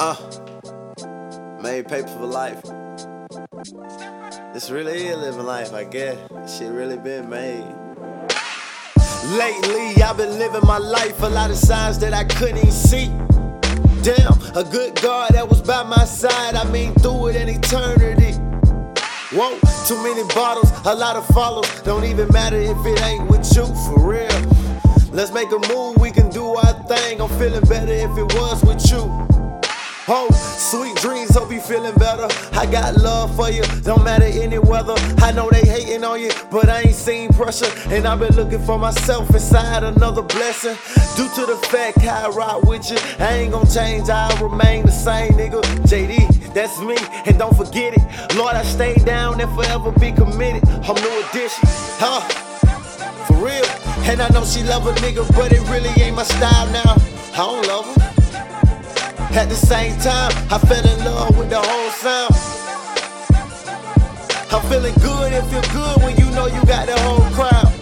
Uh, made paper for life. This really is living life, I guess. Shit really been made. Lately, I've been living my life, a lot of signs that I couldn't see. Damn, a good God that was by my side, I mean, through it in eternity. Whoa, too many bottles, a lot of follows. Don't even matter if it ain't with you, for real. Let's make a move, we can do our thing. I'm feeling better if it was with you. Oh, sweet dreams, hope you feeling better. I got love for you, don't matter any weather. I know they hating on you, but I ain't seen pressure. And I've been looking for myself inside another blessing. Due to the fact I ride with you, I ain't gonna change, I'll remain the same, nigga. JD, that's me, and don't forget it. Lord, I stay down and forever be committed. I'm new edition, huh? For real. And I know she love a nigga, but it really ain't my style now. I don't love her. At the same time, I fell in love with the whole sound. I'm feeling good and feel good when you know you got the whole crowd.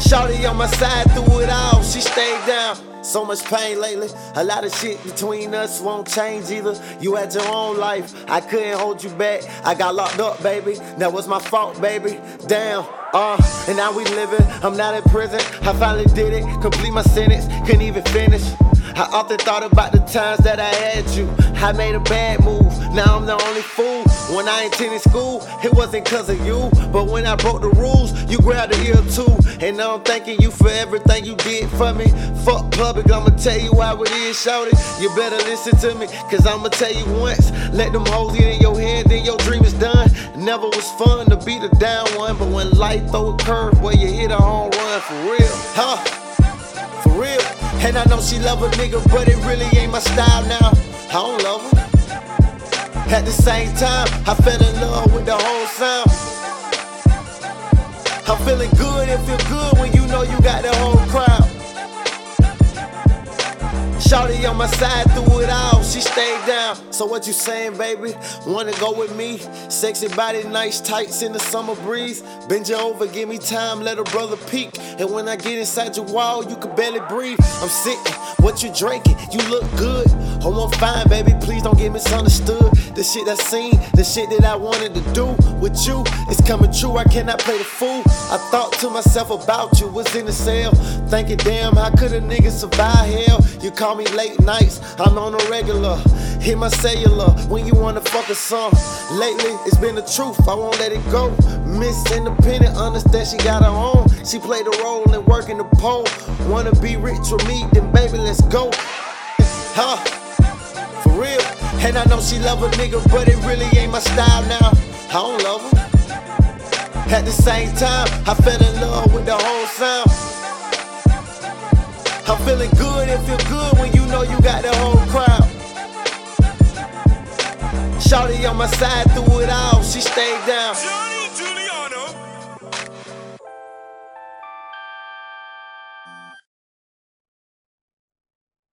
Shawty on my side through it all, she stayed down. So much pain lately, a lot of shit between us won't change either. You had your own life, I couldn't hold you back. I got locked up, baby. That was my fault, baby. Damn. Uh, and now we living, I'm not in prison. I finally did it, complete my sentence, couldn't even finish. I often thought about the times that I had you. I made a bad move, now I'm the only fool. When I attended school, it wasn't cause of you. But when I broke the rules, you grabbed the ear too. And now I'm thanking you for everything you did for me. Fuck public, I'ma tell you how it is, shout it. You better listen to me, cause I'ma tell you once. Let them hoes get in your head, then your dream is done. Never was fun to be the down one, but when life throw a curve, where you hit a home run for real, huh? And I know she love a nigga, but it really ain't my style now. I don't love her. At the same time, I fell in love with the whole sound. I'm feeling good and feel good when you know you got Shawty on my side through it all, she stayed down. So what you saying, baby? Wanna go with me? Sexy body, nice tights in the summer breeze. Bend you over, give me time, let a brother peek. And when I get inside your wall, you can barely breathe. I'm sitting, what you drinking? You look good. Oh, I'm fine, baby, please don't get misunderstood. The shit I seen, the shit that I wanted to do with you, it's coming true. I cannot play the fool. I thought to myself about you, was in the cell. Thinking, damn, how could a nigga survive hell? You call me late nights, I'm on a regular. Hit my cellular when you wanna fuck a song. Lately, it's been the truth, I won't let it go. Miss Independent, understand she got her own. She played a role in working the pole. Wanna be rich with me, then baby, let's go. Huh? For real. And I know she love a nigga, but it really ain't my style now. I don't love her. At the same time, I fell in love with the whole sound. Feeling good and feel good when you know you got the whole crowd. Shawty on my side through it all, she stayed down.